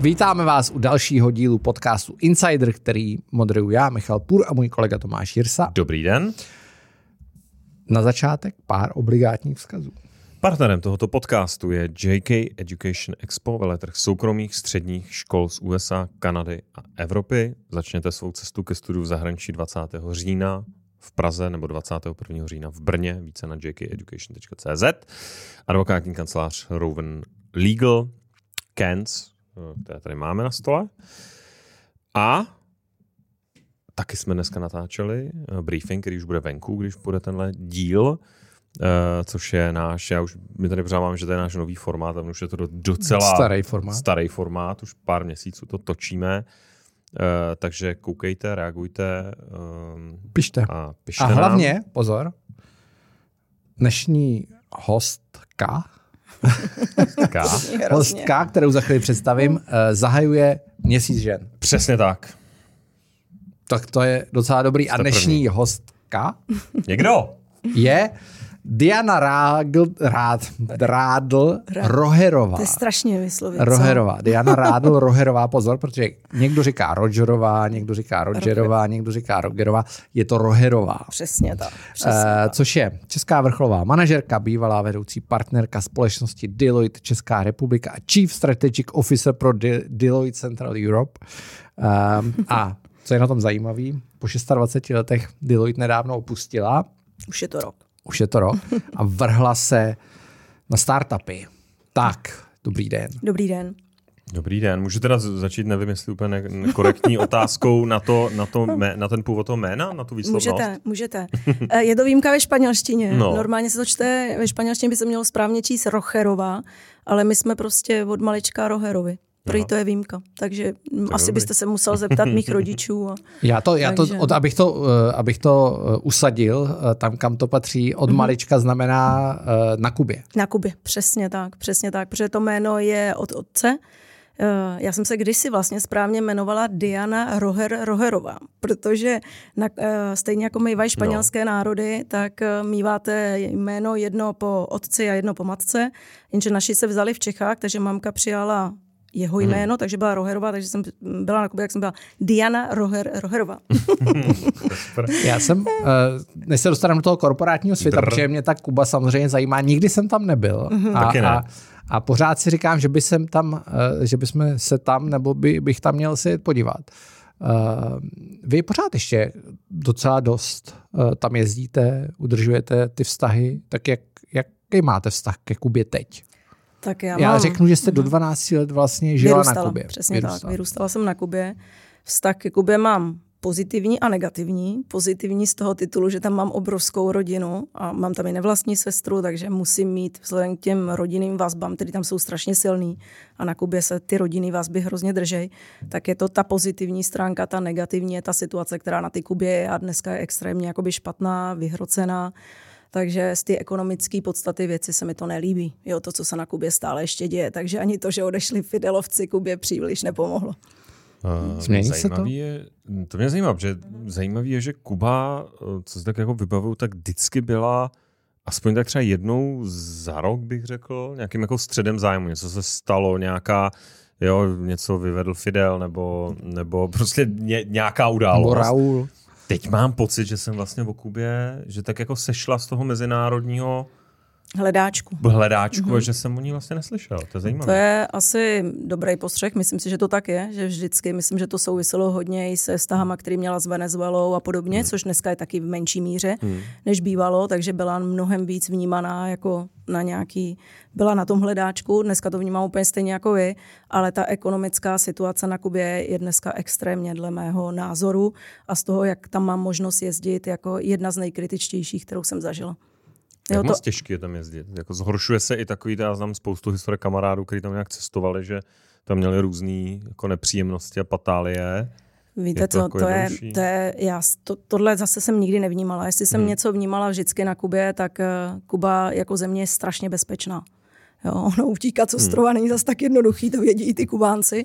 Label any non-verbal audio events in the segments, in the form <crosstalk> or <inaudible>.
Vítáme vás u dalšího dílu podcastu Insider, který moderuju já, Michal Půr a můj kolega Tomáš Jirsa. Dobrý den. Na začátek pár obligátních vzkazů. Partnerem tohoto podcastu je JK Education Expo, veletrh soukromých středních škol z USA, Kanady a Evropy. Začněte svou cestu ke studiu v zahraničí 20. října v Praze nebo 21. října v Brně, více na jkeducation.cz. Advokátní kancelář Rowan Legal, Kens, které tady máme na stole. A taky jsme dneska natáčeli eh, briefing, který už bude venku, když bude tenhle díl, Uh, což je náš, já už, my tady pořád že to je náš nový formát, a už je to docela starý formát. starý formát, už pár měsíců to točíme, uh, takže koukejte, reagujte. Um, pište. A, pište a hlavně, nám. pozor, dnešní hostka, hostka, hostka kterou za chvíli představím, uh, zahajuje měsíc žen. Přesně tak. Tak to je docela dobrý. A dnešní první. hostka Někdo? je Diana Rádl, Rád, Rádl Roherová. To je strašně vyslovit. Roherová. Co? Diana Rádl Roherová, pozor, protože někdo říká Rogerová, někdo říká Rogerová, někdo říká Rogerová. Je to Roherová. Přesně tak. Přesně uh, což je česká vrcholová manažerka, bývalá vedoucí partnerka společnosti Deloitte Česká republika a Chief Strategic Officer pro De- Deloitte Central Europe. Um, a co je na tom zajímavý, po 26 letech Deloitte nedávno opustila. Už je to rok už je to rok, a vrhla se na startupy. Tak, dobrý den. Dobrý den. Dobrý den. Můžu teda začít, nevím, jestli úplně korektní otázkou na, to, na, to, na ten původ toho jména, na tu výslovnost? Můžete, můžete. Eh, je to výjimka ve španělštině. No. Normálně se to čte, ve španělštině by se mělo správně číst Rocherová, ale my jsme prostě od malička Roherovi. Prý to je výjimka, takže to asi dobrý. byste se musel zeptat mých <laughs> rodičů. A, já to, já takže... to od, abych, to, eh, abych to eh, usadil eh, tam, kam to patří, od mm-hmm. malička znamená na Kubě. Na Kubě, přesně tak, přesně tak, protože to jméno je od otce. Já jsem se kdysi vlastně správně jmenovala Diana Roher Roherová, protože na, stejně jako mývají španělské no. národy, tak míváte jméno jedno po otci a jedno po matce, jenže naši se vzali v Čechách, takže mamka přijala jeho hmm. jméno, hmm. takže byla Roherová, takže jsem byla na Kubě, jak jsem byla Diana Roher, Roherová. <laughs> Já jsem, uh, než se dostaneme do toho korporátního světa, Drr. protože mě ta Kuba samozřejmě zajímá, nikdy jsem tam nebyl. Mm-hmm. A, Taky ne. a, a pořád si říkám, že by jsem tam, uh, že bychom se tam, nebo by, bych tam měl se podívat. Uh, vy pořád ještě docela dost uh, tam jezdíte, udržujete ty vztahy, tak jak, jaký máte vztah ke Kubě teď? Tak já, já mám... řeknu, že jste do 12 let vlastně žila vyrůstala, na Kubě. Přesně vyrůstala. tak, vyrůstala jsem na Kubě. Vztah ke Kubě mám pozitivní a negativní. Pozitivní z toho titulu, že tam mám obrovskou rodinu a mám tam i nevlastní sestru, takže musím mít vzhledem k těm rodinným vazbám, které tam jsou strašně silný a na Kubě se ty rodinný vazby hrozně držej, tak je to ta pozitivní stránka, ta negativní je ta situace, která na ty Kubě je a dneska je extrémně jakoby špatná, vyhrocená. Takže z té ekonomické podstaty věci se mi to nelíbí. Jo, to, co se na Kubě stále ještě děje. Takže ani to, že odešli Fidelovci Kubě příliš nepomohlo. Uh, Změní se to? Je, to mě zajímá, že zajímavé je, že Kuba, eh, co se tak jako vybavuju, tak vždycky byla aspoň tak třeba jednou za rok, bych řekl, nějakým jako středem zájmu. Něco se stalo, nějaká jo, něco vyvedl Fidel, nebo, nebo prostě ně, nějaká událost. Nebo Raul. Teď mám pocit, že jsem vlastně v Kubě, že tak jako sešla z toho mezinárodního hledáčku. Hledáčku, mm-hmm. že jsem o ní vlastně neslyšel. To je zajímavé. To je asi dobrý postřeh, myslím si, že to tak je, že vždycky, myslím, že to souviselo hodně i se vztahama, který měla s Venezuelou a podobně, mm. což dneska je taky v menší míře, mm. než bývalo, takže byla mnohem víc vnímaná jako na nějaký, byla na tom hledáčku, dneska to vnímám úplně stejně jako vy, ale ta ekonomická situace na Kubě je dneska extrémně dle mého názoru a z toho, jak tam mám možnost jezdit, jako jedna z nejkritičtějších, kterou jsem zažila. Jak to... moc těžké je tam jezdit? Jako zhoršuje se i takový, já znám spoustu historie kamarádů, kteří tam nějak cestovali, že tam měli různé jako nepříjemnosti a patálie. Víte je to, co, jako to, je, to je, já to, tohle zase jsem nikdy nevnímala. Jestli jsem hmm. něco vnímala vždycky na Kubě, tak uh, Kuba jako země je strašně bezpečná. Jo, <laughs> ono utíkat z ostrova hmm. není zase tak jednoduchý, to vědí i ty Kubánci.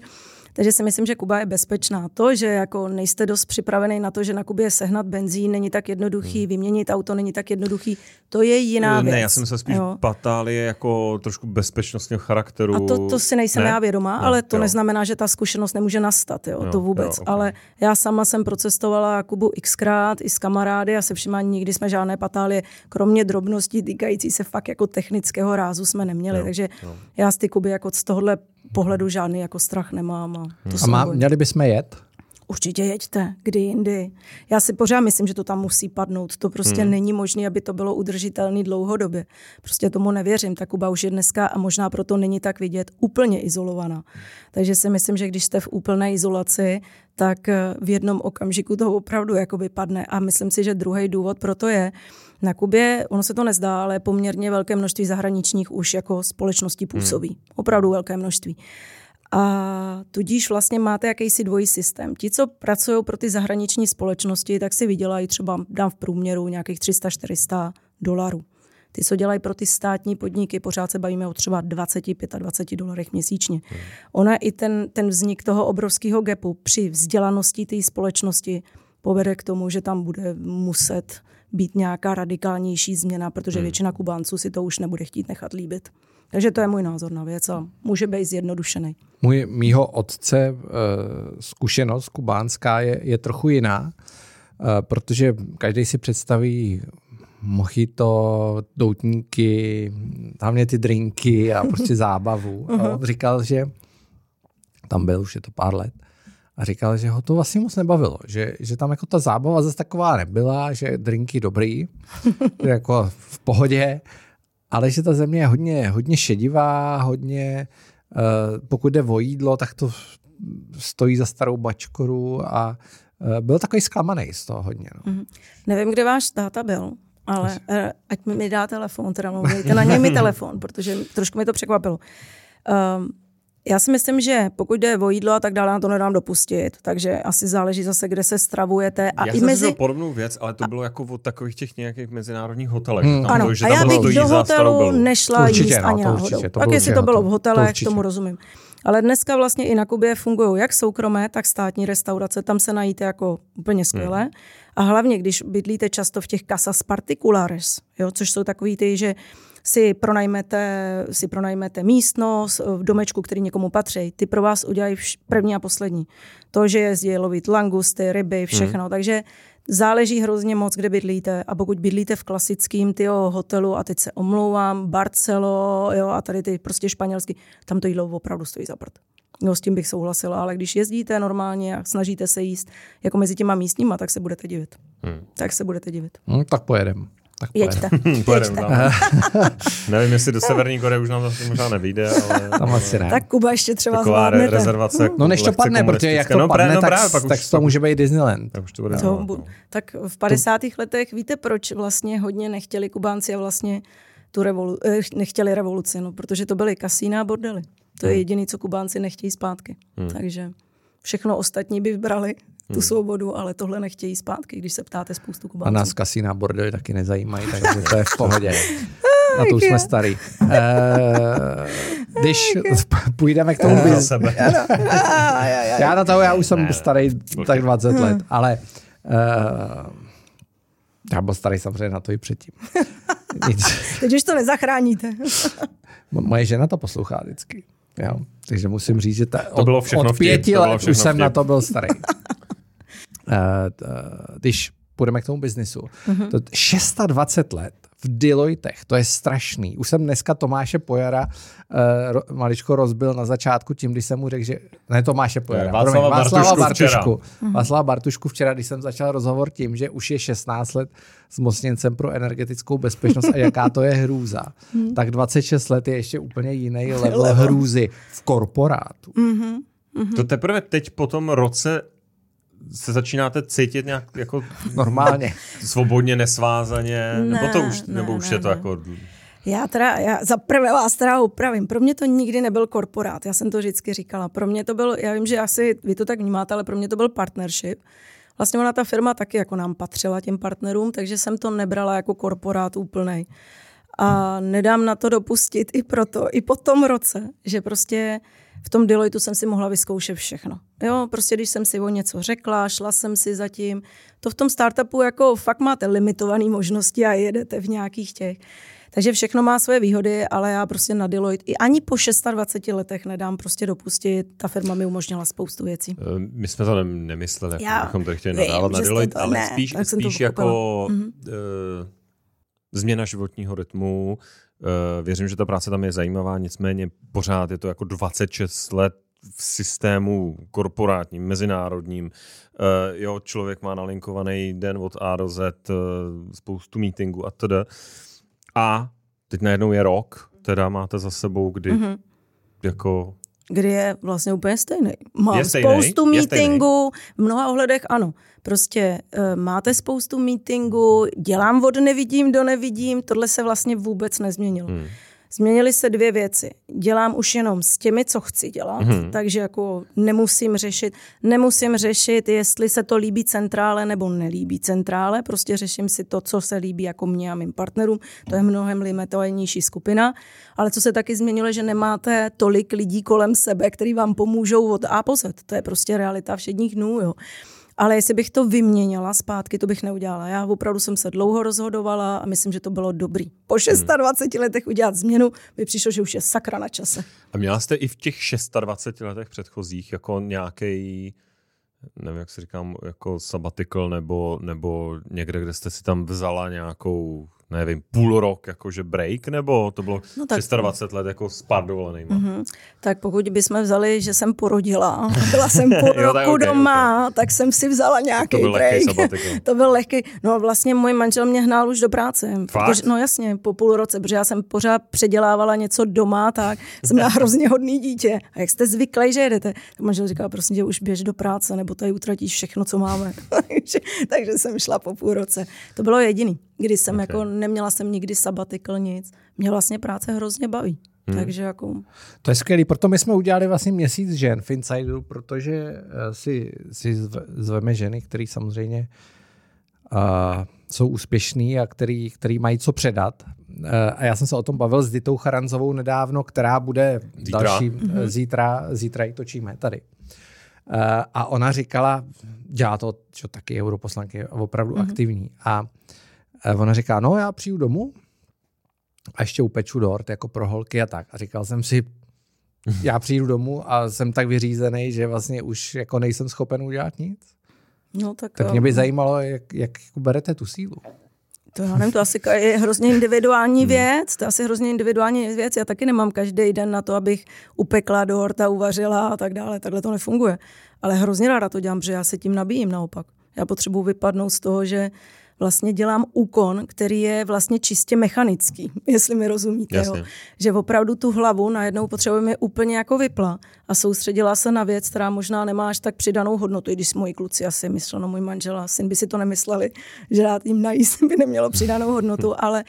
Takže si myslím, že Kuba je bezpečná. To, že jako nejste dost připravený na to, že na Kubě sehnat benzín není tak jednoduchý, hmm. vyměnit auto není tak jednoduchý, to je jiná věc. Ne, já jsem se spíš jo. Patálie jako trošku bezpečnostního charakteru. A to, to si nejsem ne? já vědomá, no, ale to jo. neznamená, že ta zkušenost nemůže nastat, jo, jo to vůbec. Jo, okay. Ale já sama jsem procestovala Kubu xkrát i s kamarády a se všema nikdy jsme žádné patálie, kromě drobností týkající se fakt jako technického rázu jsme neměli. Jo, takže jo. já z ty Kuby jako z tohohle pohledu žádný jako strach nemám. A, to a má, měli bychom jet? Určitě jeďte, kdy jindy. Já si pořád myslím, že to tam musí padnout. To prostě hmm. není možné, aby to bylo udržitelné dlouhodobě. Prostě tomu nevěřím. Ta Kuba už je dneska a možná proto není tak vidět úplně izolovaná. Takže si myslím, že když jste v úplné izolaci, tak eh, v jednom okamžiku to opravdu jako vypadne. A myslím si, že druhý důvod pro to je, na Kubě, ono se to nezdá, ale poměrně velké množství zahraničních už jako společností působí. Hmm. Opravdu velké množství. A tudíž vlastně máte jakýsi dvojí systém. Ti, co pracují pro ty zahraniční společnosti, tak si vydělají třeba, dám v průměru, nějakých 300-400 dolarů. Ty, co dělají pro ty státní podniky, pořád se bavíme o třeba 20-25 dolarech měsíčně. Hmm. Ona i ten, ten vznik toho obrovského gapu při vzdělanosti té společnosti povede k tomu, že tam bude muset být nějaká radikálnější změna, protože hmm. většina Kubánců si to už nebude chtít nechat líbit. Takže to je můj názor na věc a může být zjednodušený. Můj, mýho otce eh, zkušenost kubánská je, je trochu jiná, eh, protože každý si představí mochito, doutníky, hlavně ty drinky a prostě <laughs> zábavu. A on říkal, že tam byl, už je to pár let, a říkal, že ho to vlastně moc nebavilo, že, že tam jako ta zábava zase taková nebyla, že drinky dobrý, <laughs> jako v pohodě, ale že ta země je hodně, hodně šedivá, hodně, uh, pokud jde o jídlo, tak to stojí za starou bačkoru a uh, byl takový zklamaný z toho hodně. No. Mm-hmm. Nevím, kde váš táta byl, ale uh, ať mi dá telefon, teda mluvejte na něj mi <laughs> telefon, protože trošku mi to překvapilo. Um, já si myslím, že pokud jde o jídlo a tak dále, na to nedám dopustit. Takže asi záleží zase, kde se stravujete. A já i jsem mezi... podobnou věc, ale to bylo jako od takových těch nějakých mezinárodních hotelech. Hmm. Ano, to, že a já bych do hotelu nešla určitě, jíst no, ani náhodou. Pak jestli to bylo v hotelech, to tomu rozumím. Ale dneska vlastně i na Kubě fungují jak soukromé, tak státní restaurace. Tam se najíte jako úplně skvěle. Hmm. A hlavně, když bydlíte často v těch casas particulares, jo, což jsou takový ty, že si pronajmete, si pronajmete místnost v domečku, který někomu patří. Ty pro vás udělají první a poslední. To, že jezdí lovit langusty, ryby, všechno. Hmm. Takže záleží hrozně moc, kde bydlíte. A pokud bydlíte v klasickém tyho hotelu, a teď se omlouvám, Barcelo, jo, a tady ty prostě španělský, tam to jídlo opravdu stojí za prd. No, s tím bych souhlasila, ale když jezdíte normálně a snažíte se jíst jako mezi těma místníma, tak se budete divit. Hmm. Tak se budete divit. Hmm, tak pojedem. Tak Jeďte. Pojedem. <laughs> <laughs> Nevím, jestli do Severní Koreje už nám to možná nevíde, ale... Tam asi ne. Tak Kuba ještě třeba Taková zvládnete. rezervace. No než to padne, protože jak to no, padne, no, tak, právě, pak tak to může být Disneyland. Tak, už to bude to, no. tak v 50. To... letech víte, proč vlastně hodně nechtěli Kubánci a vlastně tu revolu- eh, nechtěli revoluci, no, protože to byly kasína a bordely. To je hmm. jediné, co Kubánci nechtějí zpátky. Hmm. Takže všechno ostatní by vybrali, tu hmm. svobodu, ale tohle nechtějí zpátky, když se ptáte spoustu Kubánců. A nás kasína bordely taky nezajímají, takže to je v pohodě. <laughs> Na to už jsme starý. Uh, když půjdeme k tomu biz... já na <laughs> to, já už jsem starý tak 20 let, ale uh, já byl starý samozřejmě na to i předtím. <laughs> Teď už to nezachráníte. Moje žena to poslouchá vždycky. Jo? Takže musím říct, že ta, to bylo všechno od pěti let už jsem vtip. na to byl starý. Uh, když půjdeme k tomu biznisu, mm-hmm. to 26 let v Deloittech, to je strašný. Už jsem dneska Tomáše Pojara uh, maličko rozbil na začátku tím, když jsem mu řekl, že... Ne Tomáše Pojara, Václava, promiň, Václava Bartušku. Včera. Václava Bartušku včera, když jsem začal rozhovor tím, že už je 16 let zmocněncem pro energetickou bezpečnost a jaká to je hrůza, mm. tak 26 let je ještě úplně jiný <laughs> level hrůzy v korporátu. Mm-hmm. To teprve teď po tom roce se začínáte cítit nějak jako normálně, <laughs> svobodně, nesvázaně, ne, nebo to už, ne, nebo už ne, je to ne. jako... Já teda, já za prvé vás teda upravím. Pro mě to nikdy nebyl korporát, já jsem to vždycky říkala. Pro mě to byl, já vím, že asi vy to tak vnímáte, ale pro mě to byl partnership. Vlastně ona ta firma taky jako nám patřila těm partnerům, takže jsem to nebrala jako korporát úplnej. A nedám na to dopustit i proto, i po tom roce, že prostě v tom Deloitu jsem si mohla vyzkoušet všechno. Jo, prostě když jsem si o něco řekla, šla jsem si zatím. To v tom startupu jako fakt máte limitované možnosti a jedete v nějakých těch. Takže všechno má své výhody, ale já prostě na Deloitte i ani po 26 letech nedám prostě dopustit. Ta firma mi umožnila spoustu věcí. Eh, my jsme to nemysleli, já bychom to chtěli nadávat na Deloitte, to, ale ne, spíš, spíš jako mm-hmm. uh, změna životního rytmu. Uh, věřím, že ta práce tam je zajímavá, nicméně pořád je to jako 26 let v systému korporátním, mezinárodním. Uh, jo, člověk má nalinkovaný den od A do Z, uh, spoustu meetingů a tedy. A teď najednou je rok, teda máte za sebou, kdy mm-hmm. jako kdy je vlastně úplně stejný. Mám je stejný, spoustu meetingů, v mnoha ohledech ano. Prostě uh, máte spoustu meetingů, dělám od nevidím do nevidím, tohle se vlastně vůbec nezměnilo. Hmm. Změnily se dvě věci. Dělám už jenom s těmi, co chci dělat, hmm. takže jako nemusím řešit, nemusím řešit, jestli se to líbí centrále nebo nelíbí centrále, prostě řeším si to, co se líbí jako mě a mým partnerům, to je mnohem limitovanější skupina, ale co se taky změnilo, že nemáte tolik lidí kolem sebe, kteří vám pomůžou od A po Z. To je prostě realita všedních dnů, jo. Ale jestli bych to vyměnila zpátky, to bych neudělala. Já opravdu jsem se dlouho rozhodovala a myslím, že to bylo dobrý. Po 26 hmm. letech udělat změnu mi přišlo, že už je sakra na čase. A měla jste i v těch 26 letech předchozích jako nějaký nevím, jak se říkám, jako sabbatical nebo, nebo někde, kde jste si tam vzala nějakou nevím, půl rok jakože break, nebo to bylo no tak, 320 let jako spát dovolený? Mm-hmm. Tak pokud bychom vzali, že jsem porodila, byla jsem <laughs> půl jo, roku okay, doma, okay. tak jsem si vzala nějaký to byl break. <laughs> to byl lehký. No vlastně můj manžel mě hnal už do práce. Protože, no jasně, po půl roce, protože já jsem pořád předělávala něco doma, tak jsem měla <laughs> hrozně hodný dítě. A jak jste zvyklí, že jedete? Tak manžel říká, prosím tě, už běž do práce, nebo tady utratíš všechno, co máme. takže jsem šla po půl roce. To bylo jediný kdy jsem okay. jako neměla jsem nikdy sabatikl nic. Mě vlastně práce hrozně baví. Hmm. Takže jako... To je skvělé, proto my jsme udělali vlastně měsíc žen v Insideru, protože eh, si, si zveme ženy, které samozřejmě uh, jsou úspěšný a který, který mají co předat. Uh, a já jsem se o tom bavil s Ditou Charanzovou nedávno, která bude zítra. další, mm-hmm. zítra, zítra ji točíme tady. Uh, a ona říkala, dělá to, že taky europoslanky, opravdu mm-hmm. aktivní. A ona říká, no já přijdu domů a ještě upeču dort jako pro holky a tak. A říkal jsem si, já přijdu domů a jsem tak vyřízený, že vlastně už jako nejsem schopen udělat nic. No, tak, tak mě by zajímalo, jak, jak berete tu sílu. To já nevím, to asi je hrozně individuální hmm. věc, to je asi hrozně individuální věc. Já taky nemám každý den na to, abych upekla dort a uvařila a tak dále. Takhle to nefunguje. Ale hrozně ráda to dělám, protože já se tím nabíjím naopak. Já potřebuji vypadnout z toho, že vlastně dělám úkon, který je vlastně čistě mechanický, <laughs> jestli mi rozumíte. Jo? Že opravdu tu hlavu najednou potřebujeme úplně jako vypla a soustředila se na věc, která možná nemáš tak přidanou hodnotu, i když moji kluci asi mysleli, no můj manžel a syn by si to nemysleli, že dát jim najíst <laughs> by nemělo přidanou hodnotu, ale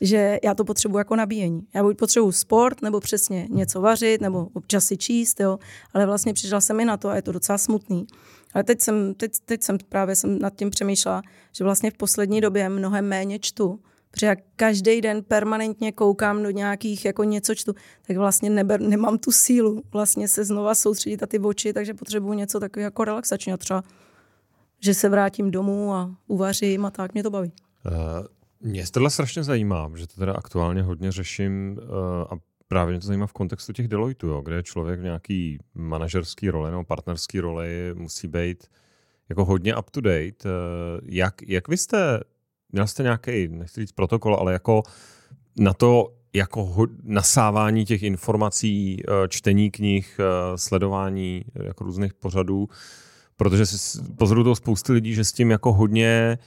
že já to potřebuji jako nabíjení. Já buď potřebuji sport, nebo přesně něco vařit, nebo občas si číst, jo. ale vlastně přišla jsem mi na to a je to docela smutný ale teď jsem, teď, teď jsem právě jsem nad tím přemýšlela, že vlastně v poslední době mnohem méně čtu, protože já každý den permanentně koukám do nějakých, jako něco čtu, tak vlastně neber, nemám tu sílu vlastně se znova soustředit a ty oči, takže potřebuji něco takového jako relaxačního třeba, že se vrátím domů a uvařím a tak, mě to baví. Uh, mě tohle strašně zajímá, že to teda aktuálně hodně řeším uh, a Právě mě to zajímá v kontextu těch Deloitu, jo, kde člověk v nějaký manažerský roli nebo partnerský roli musí být jako hodně up to date. Eh, jak, jak vy jste, měl jste nějaký, nechci říct protokol, ale jako na to, jako nasávání těch informací, eh, čtení knih, eh, sledování jako různých pořadů, protože pozoruju toho spousty lidí, že s tím jako hodně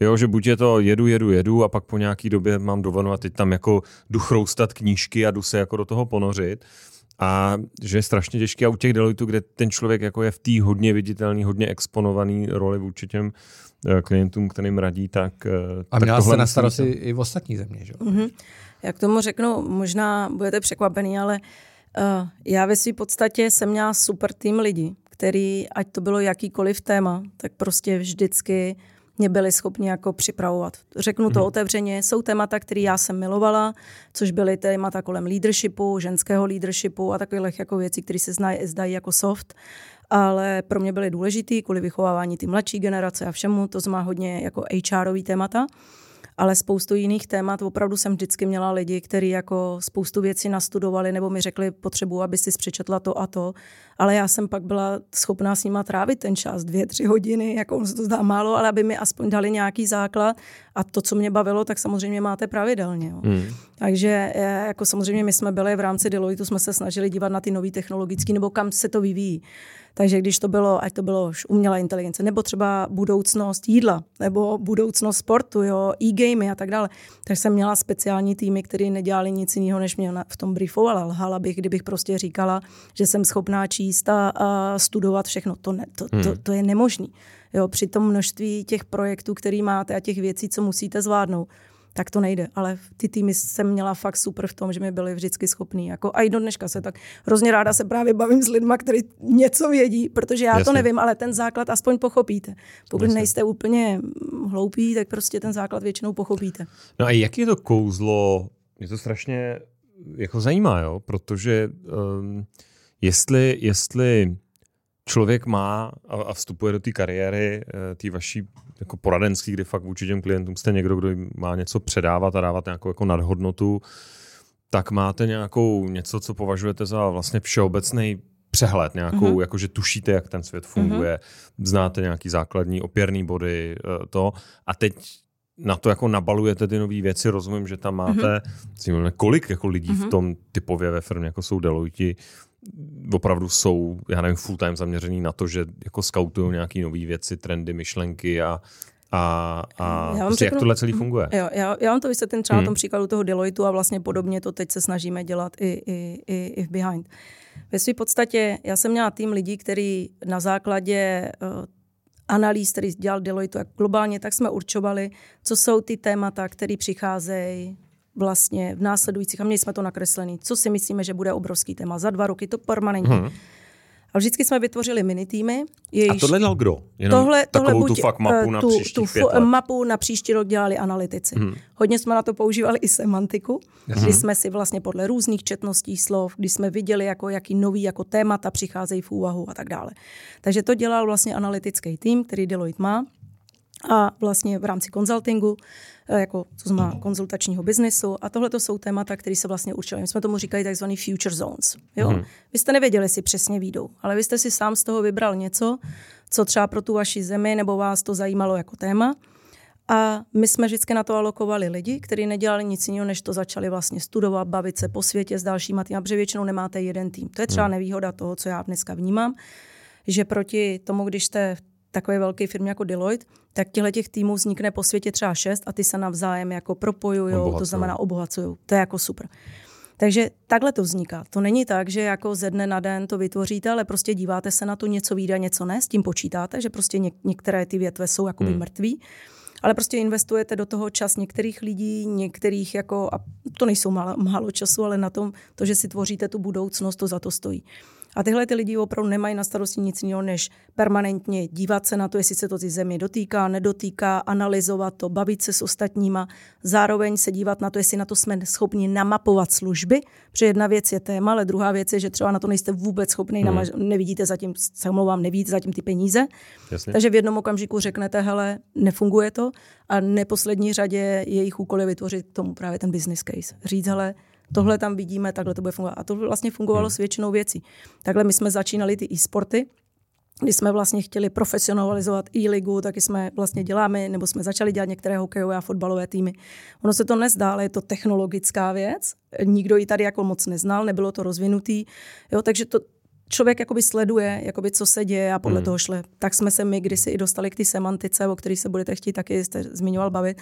Jo, že buď je to jedu, jedu, jedu a pak po nějaký době mám dovolenou a teď tam jako jdu chroustat knížky a jdu se jako do toho ponořit. A že je strašně těžké a u těch Deloitu, kde ten člověk jako je v té hodně viditelný, hodně exponovaný roli vůči těm eh, klientům, kterým radí, tak eh, A měla tak jste na starosti i v ostatní země, že? Mm-hmm. Já k tomu řeknu, možná budete překvapený, ale uh, já ve své podstatě jsem měla super tým lidí, který, ať to bylo jakýkoliv téma, tak prostě vždycky mě byli schopni jako připravovat. Řeknu to hmm. otevřeně, jsou témata, které já jsem milovala, což byly témata kolem leadershipu, ženského leadershipu a takových jako věcí, které se znají, zdají jako soft ale pro mě byly důležitý kvůli vychovávání ty mladší generace a všemu, to má hodně jako HRový témata ale spoustu jiných témat. Opravdu jsem vždycky měla lidi, kteří jako spoustu věcí nastudovali nebo mi řekli, potřebu, aby si přečetla to a to. Ale já jsem pak byla schopná s nima trávit ten čas, dvě, tři hodiny, jako on se to zdá málo, ale aby mi aspoň dali nějaký základ a to, co mě bavilo, tak samozřejmě máte pravidelně. Jo. Hmm. Takže eh, jako samozřejmě my jsme byli v rámci Deloitu, jsme se snažili dívat na ty nové technologické nebo kam se to vyvíjí. Takže když to bylo, ať to bylo už umělá inteligence, nebo třeba budoucnost jídla, nebo budoucnost sportu, jo, e-gamey a tak dále, tak jsem měla speciální týmy, které nedělali nic jiného, než mě v tom briefovala. Lhala bych, kdybych prostě říkala, že jsem schopná číst a, a studovat všechno. To, ne, to, hmm. to, to je nemožný. Jo, při tom množství těch projektů, který máte a těch věcí, co musíte zvládnout, tak to nejde. Ale ty týmy jsem měla fakt super v tom, že mi byli vždycky schopní. Jako, a i do dneška se tak hrozně ráda se právě bavím s lidmi, kteří něco vědí, protože já Jasně. to nevím, ale ten základ aspoň pochopíte. Pokud Jasně. nejste úplně hloupí, tak prostě ten základ většinou pochopíte. No a jak je to kouzlo? Mě to strašně jako zajímá, jo? protože um, jestli, jestli člověk má a vstupuje do té kariéry, eh, té vaší jako poradenský, kdy fakt vůči těm klientům jste někdo, kdo má něco předávat a dávat nějakou jako nadhodnotu, tak máte nějakou něco, co považujete za vlastně všeobecný přehled, nějakou, mm-hmm. jakože tušíte, jak ten svět funguje, mm-hmm. znáte nějaký základní opěrný body, eh, to. A teď na to jako nabalujete ty nové věci, rozumím, že tam máte, mm-hmm. kolik jako lidí mm-hmm. v mhm. tom typově ve firmě, jako jsou Deloitte, opravdu jsou, já nevím, full time zaměřený na to, že jako skautují nějaké nové věci, trendy, myšlenky a, a, a já prostě řeknu, jak tohle celý funguje. Jo, já, já vám to vysvětlím třeba hmm. na tom příkladu toho Deloitu a vlastně podobně to teď se snažíme dělat i, i, i, i v Behind. Ve své podstatě já jsem měla tým lidí, který na základě uh, analýz, který dělal Deloitu jak globálně, tak jsme určovali, co jsou ty témata, které přicházejí vlastně v následujících, a měli jsme to nakreslený, co si myslíme, že bude obrovský téma. Za dva roky to permanentně. Hmm. A vždycky jsme vytvořili mini týmy. A tohle dělal kdo? Jenom tohle, tohle buď, tu fakt mapu na tu, tu pět let. mapu na příští rok dělali analytici. Hmm. Hodně jsme na to používali i semantiku, hmm. kdy jsme si vlastně podle různých četností slov, kdy jsme viděli, jako, jaký nový jako témata přicházejí v úvahu a tak dále. Takže to dělal vlastně analytický tým, který Deloitte má. A vlastně v rámci konzultingu Eh, jako to znamená konzultačního biznesu. A tohle to jsou témata, které se vlastně určily. My jsme tomu říkali takzvaný future zones. Jo? Hmm. Vy jste nevěděli, si přesně výjdou, ale vy jste si sám z toho vybral něco, co třeba pro tu vaši zemi nebo vás to zajímalo jako téma. A my jsme vždycky na to alokovali lidi, kteří nedělali nic jiného, než to začali vlastně studovat, bavit se po světě s dalšíma týmy, protože většinou nemáte jeden tým. To je třeba hmm. nevýhoda toho, co já dneska vnímám, že proti tomu, když jste v takové velké firmě jako Deloitte, tak těchto těch týmů vznikne po světě třeba šest a ty se navzájem jako propojují, to znamená obohacují. To je jako super. Takže takhle to vzniká. To není tak, že jako ze dne na den to vytvoříte, ale prostě díváte se na to, něco vyjde, něco ne, s tím počítáte, že prostě něk- některé ty větve jsou jakoby hmm. mrtví, ale prostě investujete do toho čas některých lidí, některých jako, a to nejsou málo, málo času, ale na tom, to, že si tvoříte tu budoucnost, to za to stojí. A tyhle ty lidi opravdu nemají na starosti nic jiného, než permanentně dívat se na to, jestli se to ty země dotýká, nedotýká, analyzovat to, bavit se s ostatníma, zároveň se dívat na to, jestli na to jsme schopni namapovat služby, protože jedna věc je téma, ale druhá věc je, že třeba na to nejste vůbec schopni, hmm. namaž- nevidíte zatím, se omlouvám, nevidíte zatím ty peníze. Jasně. Takže v jednom okamžiku řeknete, hele, nefunguje to a neposlední řadě jejich úkol je vytvořit tomu právě ten business case. Říct, hele, tohle tam vidíme, takhle to bude fungovat. A to vlastně fungovalo hmm. s většinou věcí. Takhle my jsme začínali ty e-sporty, kdy jsme vlastně chtěli profesionalizovat e-ligu, taky jsme vlastně děláme, nebo jsme začali dělat některé hokejové a fotbalové týmy. Ono se to nezdá, ale je to technologická věc. Nikdo ji tady jako moc neznal, nebylo to rozvinutý. Jo, takže to, člověk jakoby sleduje, jakoby co se děje a podle hmm. toho šle. Tak jsme se my kdysi i dostali k té semantice, o které se budete chtít taky, jste zmiňoval, bavit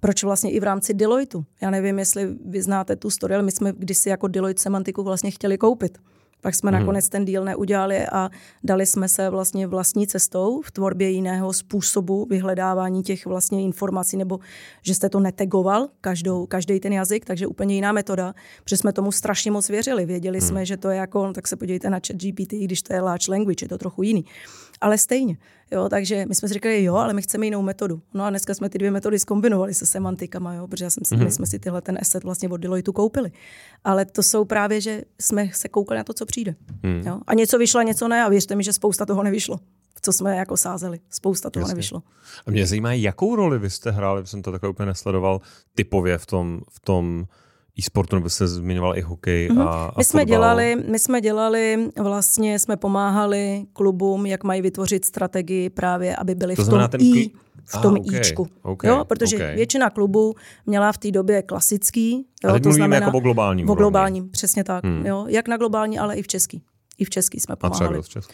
proč vlastně i v rámci Deloitu. Já nevím, jestli vy znáte tu story, ale my jsme kdysi jako Deloitte semantiku vlastně chtěli koupit. Pak jsme hmm. nakonec ten díl neudělali a dali jsme se vlastně vlastní cestou v tvorbě jiného způsobu vyhledávání těch vlastně informací, nebo že jste to netegoval, každou, každý ten jazyk, takže úplně jiná metoda, protože jsme tomu strašně moc věřili. Věděli hmm. jsme, že to je jako, no, tak se podívejte na chat GPT, když to je large language, je to trochu jiný. Ale stejně. Jo, takže my jsme si říkali, jo, ale my chceme jinou metodu. No a dneska jsme ty dvě metody zkombinovali se semantikama, jo, protože já jsem si, mm-hmm. my jsme si tyhle ten asset vlastně od Deloitu koupili. Ale to jsou právě, že jsme se koukali na to, co přijde. Mm. Jo? A něco vyšlo, něco ne a věřte mi, že spousta toho nevyšlo co jsme jako sázeli. Spousta toho Jasně. nevyšlo. A mě zajímá, jakou roli vy jste hráli, jsem to takhle úplně nesledoval, typově v tom, v tom e-sportu, nebo se zmiňoval i hokej mm-hmm. a, a my jsme dělali, My jsme dělali, vlastně jsme pomáhali klubům, jak mají vytvořit strategii právě, aby byli to v tom ten i, v tom ah, okay, Ičku. Okay, jo, protože okay. většina klubů měla v té době klasický. Jo, a teď to znamená, jako o globálním. O globálním, přesně tak. Hmm. Jo, jak na globální, ale i v český. I v český jsme pomáhali. A třeba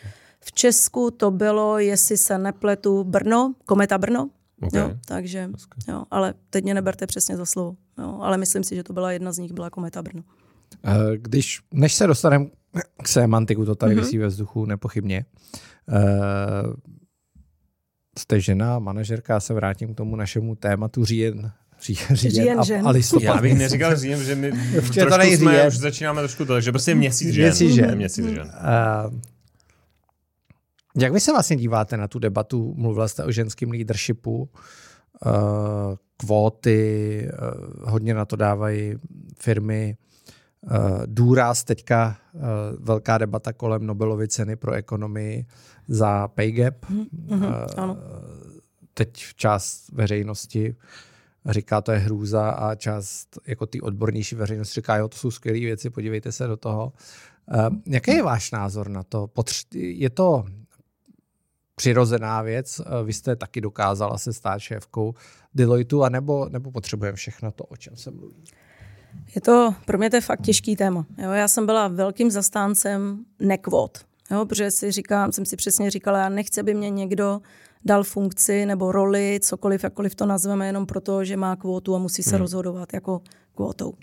v Česku to bylo, jestli se nepletu, Brno, Kometa Brno. Okay. Jo, takže, jo, ale teď mě neberte přesně za slovo. Jo, ale myslím si, že to byla jedna z nich, byla Kometa Brno. Eh, když, než se dostaneme k semantiku, to tady mm-hmm. vysí ve vzduchu nepochybně. Uh, jste žena, manažerka, se vrátím k tomu našemu tématu říjen, říjen, říjen a, a listopad. Já bych neříkal říjen, že my trošku to jsme, říjen. už začínáme trošku to, že prostě měsíc žen. Měsíc žen. Měsíc žen. Uh, jak vy se vlastně díváte na tu debatu? Mluvila jste o ženském leadershipu, uh, kvóty, uh, hodně na to dávají firmy. Uh, důraz teďka velká debata kolem Nobelovy ceny pro ekonomii za pay gap. Mm-hmm, ano. Teď část veřejnosti říká, to je hrůza a část jako ty odbornější veřejnost říká, jo, to jsou skvělé věci, podívejte se do toho. Jaký je váš názor na to? Je to přirozená věc. Eh, vy jste taky dokázala se stát šéfkou Deloitu, anebo, nebo potřebujeme všechno to, o čem se mluví? Je to, pro mě to je fakt těžký téma. Jo, já jsem byla velkým zastáncem nekvot, jo, protože si říkám, jsem si přesně říkala, já nechci, aby mě někdo dal funkci nebo roli, cokoliv, jakkoliv to nazveme, jenom proto, že má kvótu a musí se hmm. rozhodovat jako kvótou.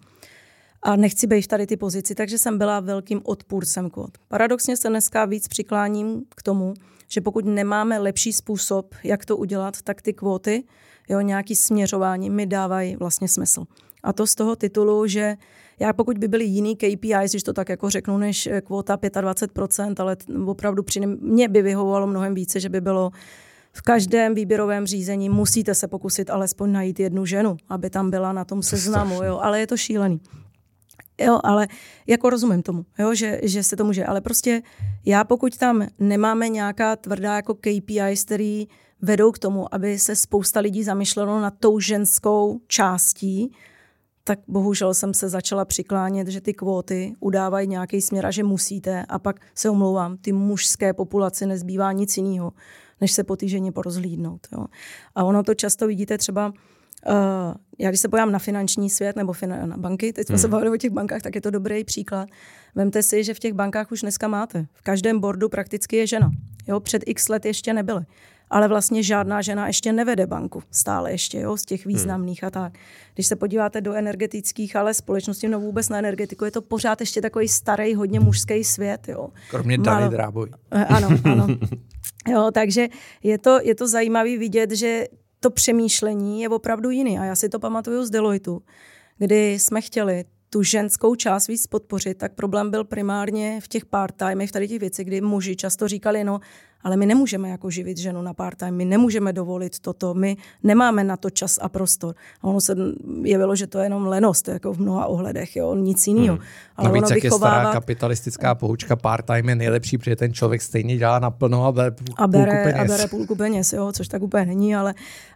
A nechci být tady ty pozici, takže jsem byla velkým odpůrcem kvót. Paradoxně se dneska víc přikláním k tomu, že pokud nemáme lepší způsob, jak to udělat, tak ty kvóty, jo, nějaký směřování mi dávají vlastně smysl. A to z toho titulu, že já pokud by byly jiný KPIs, když to tak jako řeknu, než eh, kvóta 25%, ale opravdu při mě by vyhovovalo mnohem více, že by bylo v každém výběrovém řízení musíte se pokusit alespoň najít jednu ženu, aby tam byla na tom seznamu, jo, ale je to šílený. Jo, ale jako rozumím tomu, jo, že, že se to může. Ale prostě já pokud tam nemáme nějaká tvrdá jako KPIs, který vedou k tomu, aby se spousta lidí zamýšlelo nad tou ženskou částí, tak bohužel jsem se začala přiklánět, že ty kvóty udávají nějaký směr a že musíte a pak se omlouvám, ty mužské populaci nezbývá nic jiného, než se po té ženě porozhlídnout. Jo. A ono to často vidíte třeba Uh, já když se pojám na finanční svět nebo fin- na banky, teď jsme hmm. se bavili o těch bankách, tak je to dobrý příklad. Vemte si, že v těch bankách už dneska máte. V každém bordu prakticky je žena. Jo, před x let ještě nebyly. Ale vlastně žádná žena ještě nevede banku. Stále ještě, jo, z těch hmm. významných hmm. a tak. Když se podíváte do energetických, ale společností, no vůbec na energetiku, je to pořád ještě takový starý, hodně mužský svět, jo. Kromě Dany Dráboj. Eh, ano, ano. <laughs> Jo, takže je to, je to zajímavé vidět, že to přemýšlení je opravdu jiný. A já si to pamatuju z Deloitu, kdy jsme chtěli tu ženskou část víc podpořit, tak problém byl primárně v těch part-timech, v tady těch věcech, kdy muži často říkali, no ale my nemůžeme jako živit ženu na part-time, my nemůžeme dovolit toto, my nemáme na to čas a prostor. A ono se jevilo, že to je jenom lenost, jako v mnoha ohledech, jo, nic jiného. Hmm. Ale Navíc, ono jak vychovávat... je stará kapitalistická poučka, part-time je nejlepší, protože ten člověk stejně dělá naplno a bere půlku a bere, peněz. A bere půlku peněz, jo, což tak úplně není, ale,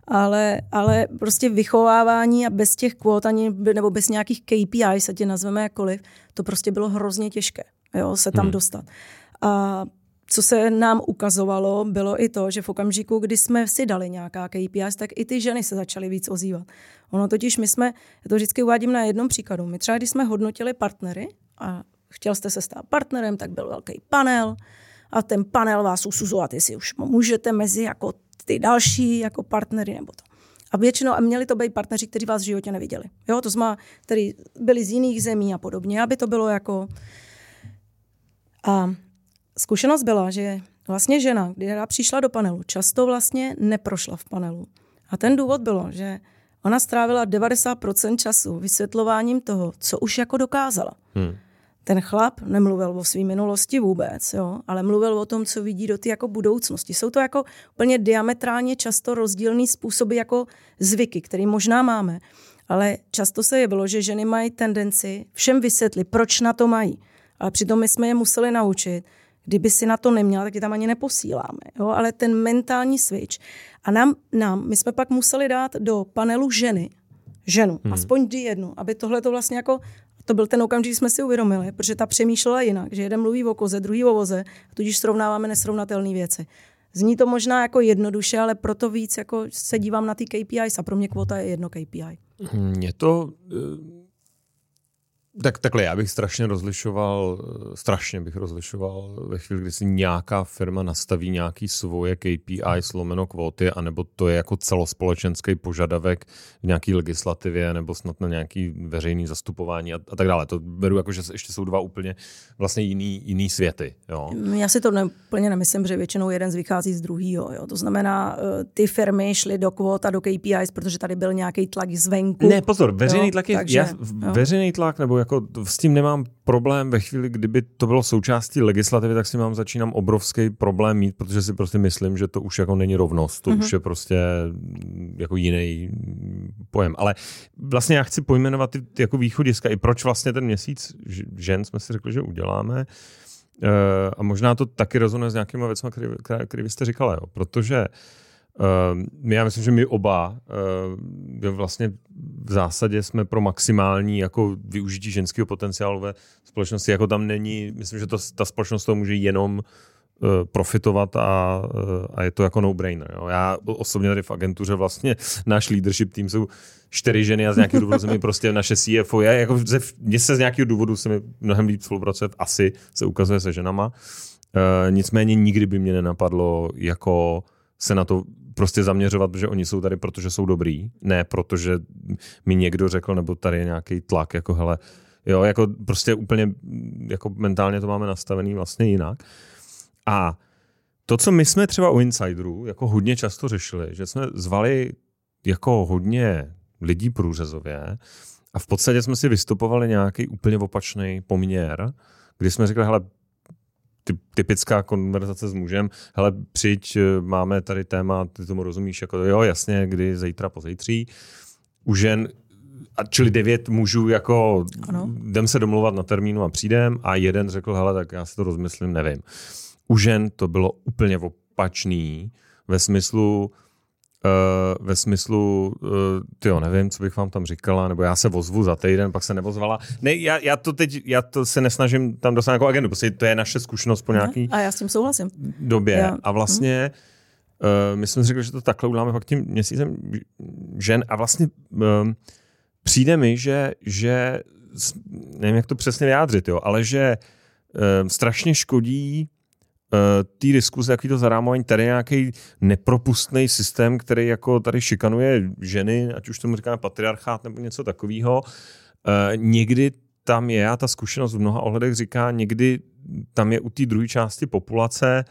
ale, ale prostě vychovávání a bez těch kvót ani, nebo bez nějakých KPI, se tě nazveme jakkoliv, to prostě bylo hrozně těžké, jo, se tam hmm. dostat. A co se nám ukazovalo, bylo i to, že v okamžiku, kdy jsme si dali nějaká KPIs, tak i ty ženy se začaly víc ozývat. Ono totiž my jsme, já to vždycky uvádím na jednom příkladu, my třeba když jsme hodnotili partnery a chtěl jste se stát partnerem, tak byl velký panel a ten panel vás usuzovat, jestli už můžete mezi jako ty další jako partnery nebo to. A většinou a měli to být partneři, kteří vás v životě neviděli. Jo, to znamená, kteří byli z jiných zemí a podobně, aby to bylo jako A zkušenost byla, že vlastně žena, která přišla do panelu, často vlastně neprošla v panelu. A ten důvod bylo, že ona strávila 90% času vysvětlováním toho, co už jako dokázala. Hmm. Ten chlap nemluvil o své minulosti vůbec, jo, ale mluvil o tom, co vidí do ty jako budoucnosti. Jsou to jako úplně diametrálně často rozdílný způsoby jako zvyky, které možná máme. Ale často se jevilo, že ženy mají tendenci všem vysvětlit, proč na to mají. Ale přitom my jsme je museli naučit, kdyby si na to neměla, tak je tam ani neposíláme. Jo? Ale ten mentální switch. A nám, nám, my jsme pak museli dát do panelu ženy, ženu, hmm. aspoň jednu, aby tohle to vlastně jako to byl ten okamžik, kdy jsme si uvědomili, protože ta přemýšlela jinak, že jeden mluví o koze, druhý o voze, a tudíž srovnáváme nesrovnatelné věci. Zní to možná jako jednoduše, ale proto víc jako se dívám na ty KPIs a pro mě kvota je jedno KPI. Mě to eh, tak takhle, já bych strašně rozlišoval, strašně bych rozlišoval ve chvíli, kdy si nějaká firma nastaví nějaký svoje KPI slomeno kvóty, anebo to je jako celospolečenský požadavek v nějaký legislativě, nebo snad na nějaký veřejný zastupování a, a tak dále. To beru jako, že ještě jsou dva úplně vlastně jiný, jiný světy. Jo? Já si to ne, úplně nemyslím, že většinou jeden z vychází z druhého. To znamená, eh, ty firmy šly do kvót a do KPIs, protože tady byl nějaký tlak zvenku. Ne, pozor, veřejný jo, tlak je, takže, já, veřejný tlak nebo jako s tím nemám problém ve chvíli, kdyby to bylo součástí legislativy, tak si mám začínám obrovský problém mít, protože si prostě myslím, že to už jako není rovnost, to mm-hmm. už je prostě jako jiný pojem. Ale vlastně já chci pojmenovat ty, ty jako východiska i proč vlastně ten měsíc žen jsme si řekli, že uděláme. Uh, a možná to taky rozhodne s nějakýma věcmi, které, které vy jste říkala, jo. protože uh, Uh, já myslím, že my oba uh, vlastně v zásadě jsme pro maximální jako využití ženského potenciálu ve společnosti. Jako tam není, myslím, že to, ta společnost to může jenom uh, profitovat a, uh, a je to jako no-brainer. Jo. Já osobně tady v agentuře vlastně náš leadership tým jsou čtyři ženy a z nějakého důvodu se mi prostě naše CFO je, jako ze, mně se z nějakého důvodu se mi mnohem líp spolupracuje, asi se ukazuje se ženama. Uh, nicméně nikdy by mě nenapadlo jako se na to prostě zaměřovat, protože oni jsou tady, protože jsou dobrý, ne protože mi někdo řekl, nebo tady je nějaký tlak, jako hele, jo, jako prostě úplně jako mentálně to máme nastavený vlastně jinak. A to, co my jsme třeba u Insiderů jako hodně často řešili, že jsme zvali jako hodně lidí průřezově a v podstatě jsme si vystupovali nějaký úplně opačný poměr, kdy jsme řekli, hele, typická konverzace s mužem, hele, přijď, eh, máme tady téma, ty tomu rozumíš, jako jo, jasně, kdy zítra, pozítří. U žen, a čili devět mužů jako ano. jdem se domluvat na termínu a přijdem a jeden řekl, hele, tak já si to rozmyslím, nevím. U žen to bylo úplně opačný ve smyslu, Uh, ve smyslu, uh, ty jo, nevím, co bych vám tam říkala, nebo já se vozvu za týden, pak se nevozvala. Ne, já, já to teď, já to se nesnažím tam dostat jako agendu, protože to je naše zkušenost po nějaký A já s tím souhlasím. době. Já. A vlastně uh, my jsme řekli, že to takhle uděláme pak tím měsícem žen a vlastně uh, přijde mi, že, že nevím, jak to přesně vyjádřit, jo, ale že uh, strašně škodí Eh, té diskuze, jaký to zarámování, tady nějaký nepropustný systém, který jako tady šikanuje ženy, ať už tomu říkáme patriarchát nebo něco takového. Eh, někdy tam je, a ta zkušenost v mnoha ohledech říká, někdy tam je u té druhé části populace,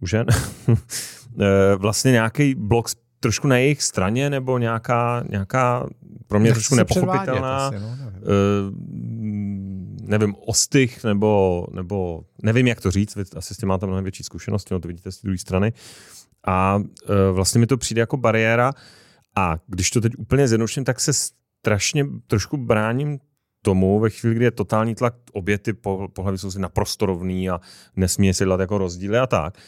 u žen, <laughs> eh, vlastně nějaký blok trošku na jejich straně, nebo nějaká, nějaká pro mě trošku nepochopitelná, asi, no, nevím, ostych, nebo, nebo nevím, jak to říct, vy asi s tím máte mnohem větší zkušenosti, no to vidíte z druhé strany. A e, vlastně mi to přijde jako bariéra a když to teď úplně zjednoduším, tak se strašně trošku bráním tomu, ve chvíli, kdy je totální tlak, obě ty pohlavy jsou si naprosto rovný a nesmí se dělat jako rozdíly a tak,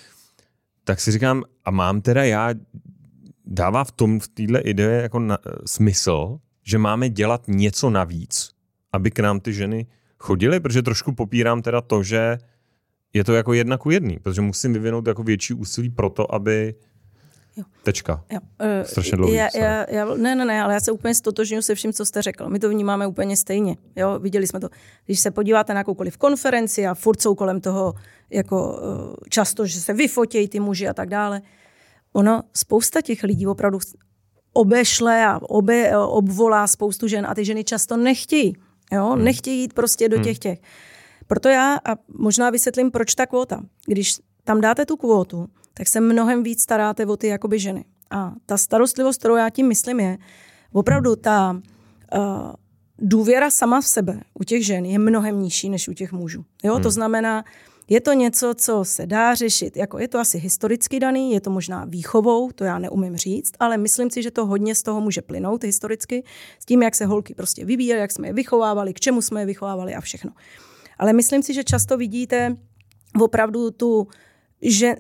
tak si říkám, a mám teda já, dává v tom, v téhle ideje jako na, smysl, že máme dělat něco navíc, aby k nám ty ženy chodili, protože trošku popírám teda to, že je to jako jedna ku jedný, protože musím vyvinout jako větší úsilí pro to, aby Jo. Tečka. Jo. Uh, Strašně dlouhý. Já, já, já, ne, ne, ne, ale já se úplně stotožňuji se vším, co jste řekl. My to vnímáme úplně stejně. Jo? Viděli jsme to. Když se podíváte na jakoukoliv konferenci a furt jsou kolem toho jako uh, často, že se vyfotějí ty muži a tak dále. Ono, spousta těch lidí opravdu obešle a obe, obvolá spoustu žen a ty ženy často nechtějí. Jo? Hmm. Nechtějí jít prostě do hmm. těch těch. Proto já a možná vysvětlím, proč ta kvóta. Když tam dáte tu kvótu, tak se mnohem víc staráte o ty jakoby ženy. A ta starostlivost, kterou já tím myslím, je opravdu ta uh, důvěra sama v sebe u těch žen je mnohem nižší než u těch mužů. Jo? Hmm. To znamená, je to něco, co se dá řešit. Jako je to asi historicky daný, je to možná výchovou, to já neumím říct, ale myslím si, že to hodně z toho může plynout historicky, s tím, jak se holky prostě vyvíjely, jak jsme je vychovávali, k čemu jsme je vychovávali a všechno. Ale myslím si, že často vidíte opravdu tu, že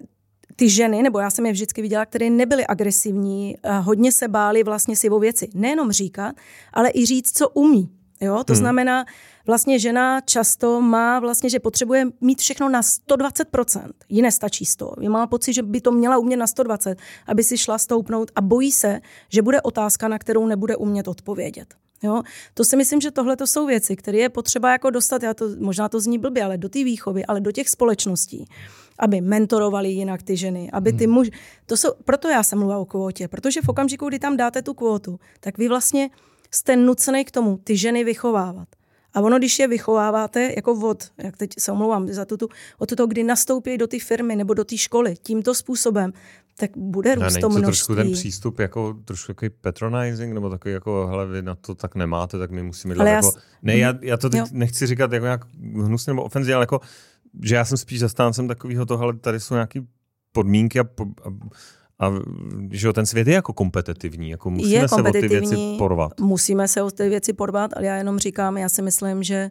ty ženy, nebo já jsem je vždycky viděla, které nebyly agresivní, hodně se bály vlastně si o věci. Nejenom říkat, ale i říct, co umí. Jo? To hmm. znamená, vlastně žena často má vlastně, že potřebuje mít všechno na 120%. Jí nestačí 100. Je má pocit, že by to měla umět na 120, aby si šla stoupnout a bojí se, že bude otázka, na kterou nebude umět odpovědět. Jo? To si myslím, že tohle to jsou věci, které je potřeba jako dostat, já to, možná to zní blbě, ale do té výchovy, ale do těch společností, aby mentorovali jinak ty ženy, aby ty hmm. muži, to jsou, proto já jsem mluvila o kvótě, protože v okamžiku, kdy tam dáte tu kvótu, tak vy vlastně jste nucený k tomu ty ženy vychovávat. A ono, když je vychováváte, jako od, jak teď se omlouvám za tuto, od toho, kdy nastoupí do té firmy nebo do té školy tímto způsobem, tak bude růst to množství. trošku ten přístup jako trošku takový patronizing, nebo takový jako, hele, vy na to tak nemáte, tak my musíme dělat jako... Já... Ne, já, já to teď jo. nechci říkat jako nějak hnusně nebo ofenzivně, ale jako, že já jsem spíš zastáncem takového toho, ale tady jsou nějaké podmínky a, a a že ten svět je jako kompetitivní, jako musíme je se o ty věci porvat. Musíme se o ty věci porvat, ale já jenom říkám, já si myslím, že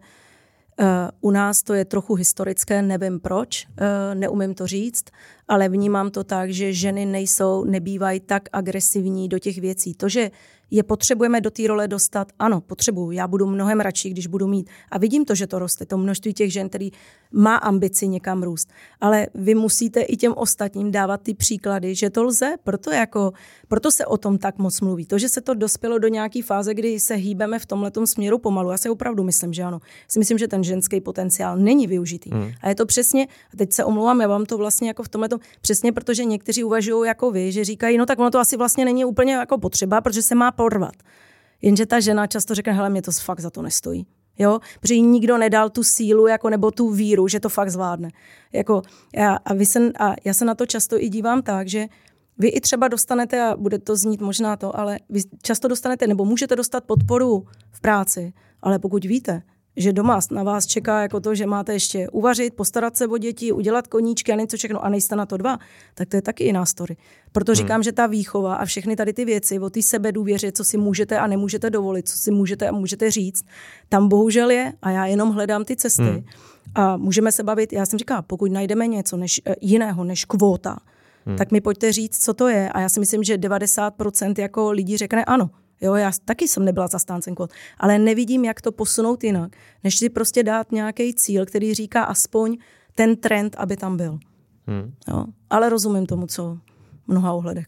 uh, u nás to je trochu historické, nevím proč, uh, neumím to říct, ale vnímám to tak, že ženy nejsou, nebývají tak agresivní do těch věcí. To, že je potřebujeme do té role dostat. Ano, potřebuju. Já budu mnohem radši, když budu mít. A vidím to, že to roste, to množství těch žen, který má ambici někam růst. Ale vy musíte i těm ostatním dávat ty příklady, že to lze. Proto, jako, proto se o tom tak moc mluví. To, že se to dospělo do nějaké fáze, kdy se hýbeme v tomhle směru pomalu. Já si opravdu myslím, že ano. Si myslím, že ten ženský potenciál není využitý. Hmm. A je to přesně, a teď se omlouvám, já vám to vlastně jako v tomhle přesně, protože někteří uvažují jako vy, že říkají, no tak ono to asi vlastně není úplně jako potřeba, protože se má porvat. Jenže ta žena často řekne, hele, mě to fakt za to nestojí. Jo? Protože jí nikdo nedal tu sílu jako, nebo tu víru, že to fakt zvládne. Jako, já, a, vy se, a já se na to často i dívám tak, že vy i třeba dostanete, a bude to znít možná to, ale vy často dostanete, nebo můžete dostat podporu v práci, ale pokud víte, že doma na vás čeká jako to, že máte ještě uvařit, postarat se o děti, udělat koníčky a něco všechno a nejste na to dva, tak to je taky jiná story. Proto hmm. říkám, že ta výchova a všechny tady ty věci o té sebedůvěře, co si můžete a nemůžete dovolit, co si můžete a můžete říct, tam bohužel je a já jenom hledám ty cesty. Hmm. A můžeme se bavit, já jsem říkala, pokud najdeme něco než, eh, jiného než kvóta, hmm. tak mi pojďte říct, co to je. A já si myslím, že 90% jako lidí řekne ano. Jo, já taky jsem nebyla zastáncem kvot, ale nevidím, jak to posunout jinak, než si prostě dát nějaký cíl, který říká aspoň ten trend, aby tam byl. Hmm. Jo, ale rozumím tomu, co v mnoha ohledech.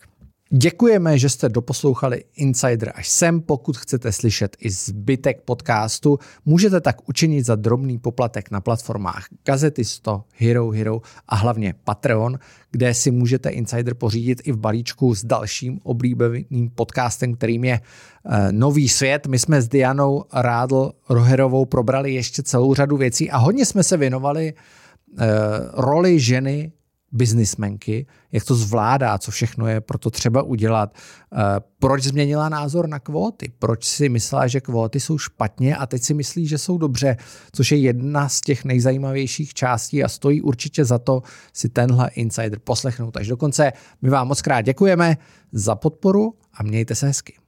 Děkujeme, že jste doposlouchali Insider až sem. Pokud chcete slyšet i zbytek podcastu, můžete tak učinit za drobný poplatek na platformách Gazetisto, Hero Hero a hlavně Patreon, kde si můžete Insider pořídit i v balíčku s dalším oblíbeným podcastem, kterým je uh, Nový svět. My jsme s Dianou Rádl Roherovou probrali ještě celou řadu věcí a hodně jsme se věnovali uh, roli ženy biznismenky, jak to zvládá, co všechno je pro to třeba udělat, eh, proč změnila názor na kvóty, proč si myslela, že kvóty jsou špatně a teď si myslí, že jsou dobře, což je jedna z těch nejzajímavějších částí a stojí určitě za to si tenhle insider poslechnout až do konce. My vám moc krát děkujeme za podporu a mějte se hezky.